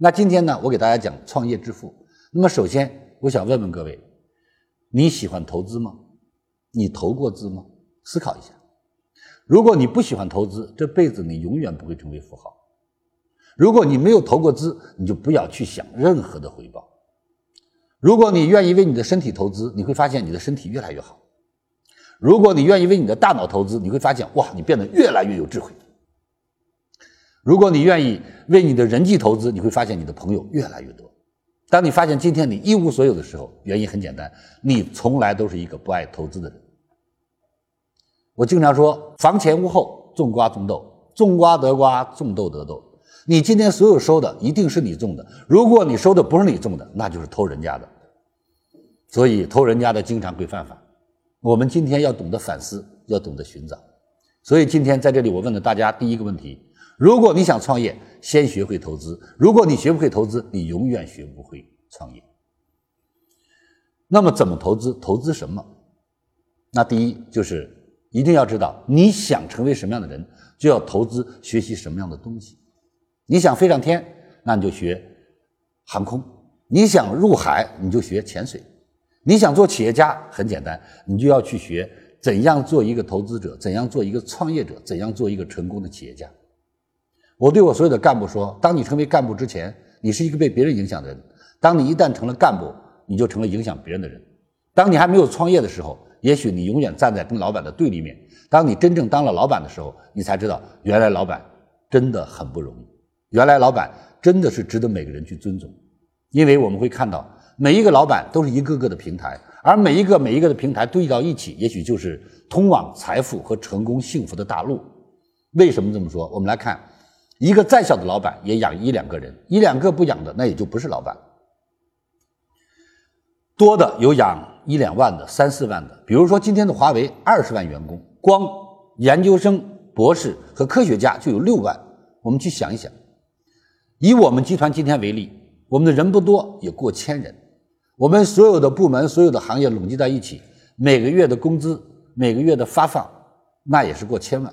那今天呢，我给大家讲创业致富。那么首先，我想问问各位，你喜欢投资吗？你投过资吗？思考一下。如果你不喜欢投资，这辈子你永远不会成为富豪。如果你没有投过资，你就不要去想任何的回报。如果你愿意为你的身体投资，你会发现你的身体越来越好。如果你愿意为你的大脑投资，你会发现哇，你变得越来越有智慧。如果你愿意为你的人际投资，你会发现你的朋友越来越多。当你发现今天你一无所有的时候，原因很简单，你从来都是一个不爱投资的人。我经常说，房前屋后种瓜种豆，种瓜得瓜，种豆得豆。你今天所有收的一定是你种的，如果你收的不是你种的，那就是偷人家的。所以偷人家的经常会犯法。我们今天要懂得反思，要懂得寻找。所以今天在这里，我问了大家第一个问题：如果你想创业，先学会投资；如果你学不会投资，你永远学不会创业。那么怎么投资？投资什么？那第一就是一定要知道你想成为什么样的人，就要投资学习什么样的东西。你想飞上天，那你就学航空；你想入海，你就学潜水。你想做企业家很简单，你就要去学怎样做一个投资者，怎样做一个创业者，怎样做一个成功的企业家。我对我所有的干部说：，当你成为干部之前，你是一个被别人影响的人；，当你一旦成了干部，你就成了影响别人的人。当你还没有创业的时候，也许你永远站在跟老板的对立面；，当你真正当了老板的时候，你才知道原来老板真的很不容易，原来老板真的是值得每个人去尊重，因为我们会看到。每一个老板都是一个个的平台，而每一个每一个的平台对到一起，也许就是通往财富和成功幸福的大路。为什么这么说？我们来看，一个再小的老板也养一两个人，一两个不养的，那也就不是老板。多的有养一两万的，三四万的。比如说今天的华为，二十万员工，光研究生、博士和科学家就有六万。我们去想一想，以我们集团今天为例，我们的人不多，也过千人。我们所有的部门、所有的行业拢集在一起，每个月的工资、每个月的发放，那也是过千万。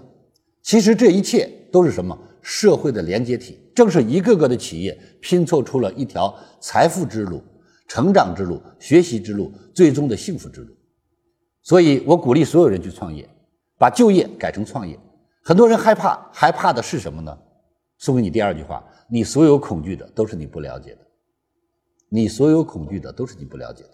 其实这一切都是什么？社会的连接体，正是一个个的企业拼凑出了一条财富之路、成长之路、学习之路、最终的幸福之路。所以我鼓励所有人去创业，把就业改成创业。很多人害怕，害怕的是什么呢？送给你第二句话：你所有恐惧的都是你不了解的。你所有恐惧的都是你不了解的。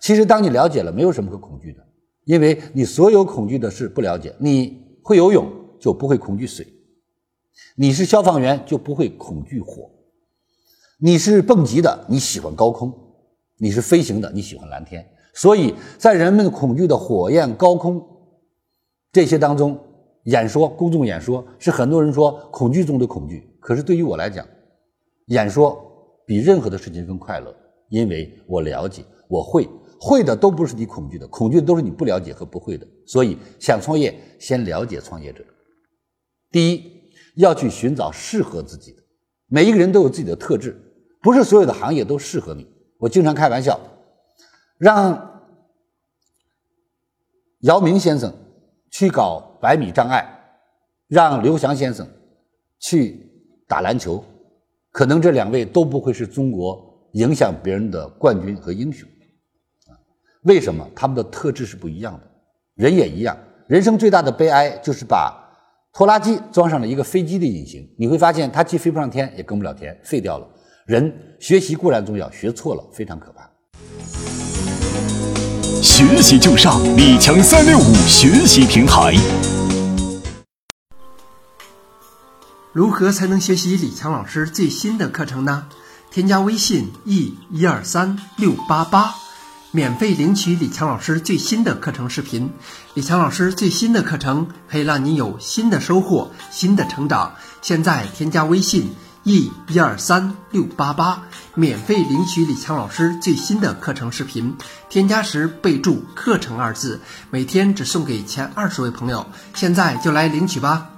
其实，当你了解了，没有什么可恐惧的，因为你所有恐惧的是不了解。你会游泳，就不会恐惧水；你是消防员，就不会恐惧火；你是蹦极的，你喜欢高空；你是飞行的，你喜欢蓝天。所以在人们恐惧的火焰、高空这些当中，演说、公众演说是很多人说恐惧中的恐惧。可是对于我来讲，演说。比任何的事情更快乐，因为我了解，我会会的都不是你恐惧的，恐惧的都是你不了解和不会的。所以想创业，先了解创业者。第一，要去寻找适合自己的。每一个人都有自己的特质，不是所有的行业都适合你。我经常开玩笑，让姚明先生去搞百米障碍，让刘翔先生去打篮球。可能这两位都不会是中国影响别人的冠军和英雄，为什么？他们的特质是不一样的。人也一样，人生最大的悲哀就是把拖拉机装上了一个飞机的引擎，你会发现它既飞不上天，也更不了天，废掉了。人学习固然重要，学错了非常可怕。学习就上李强三六五学习平台。如何才能学习李强老师最新的课程呢？添加微信 e 一二三六八八，免费领取李强老师最新的课程视频。李强老师最新的课程可以让你有新的收获、新的成长。现在添加微信 e 一二三六八八，免费领取李强老师最新的课程视频。添加时备注“课程”二字，每天只送给前二十位朋友。现在就来领取吧。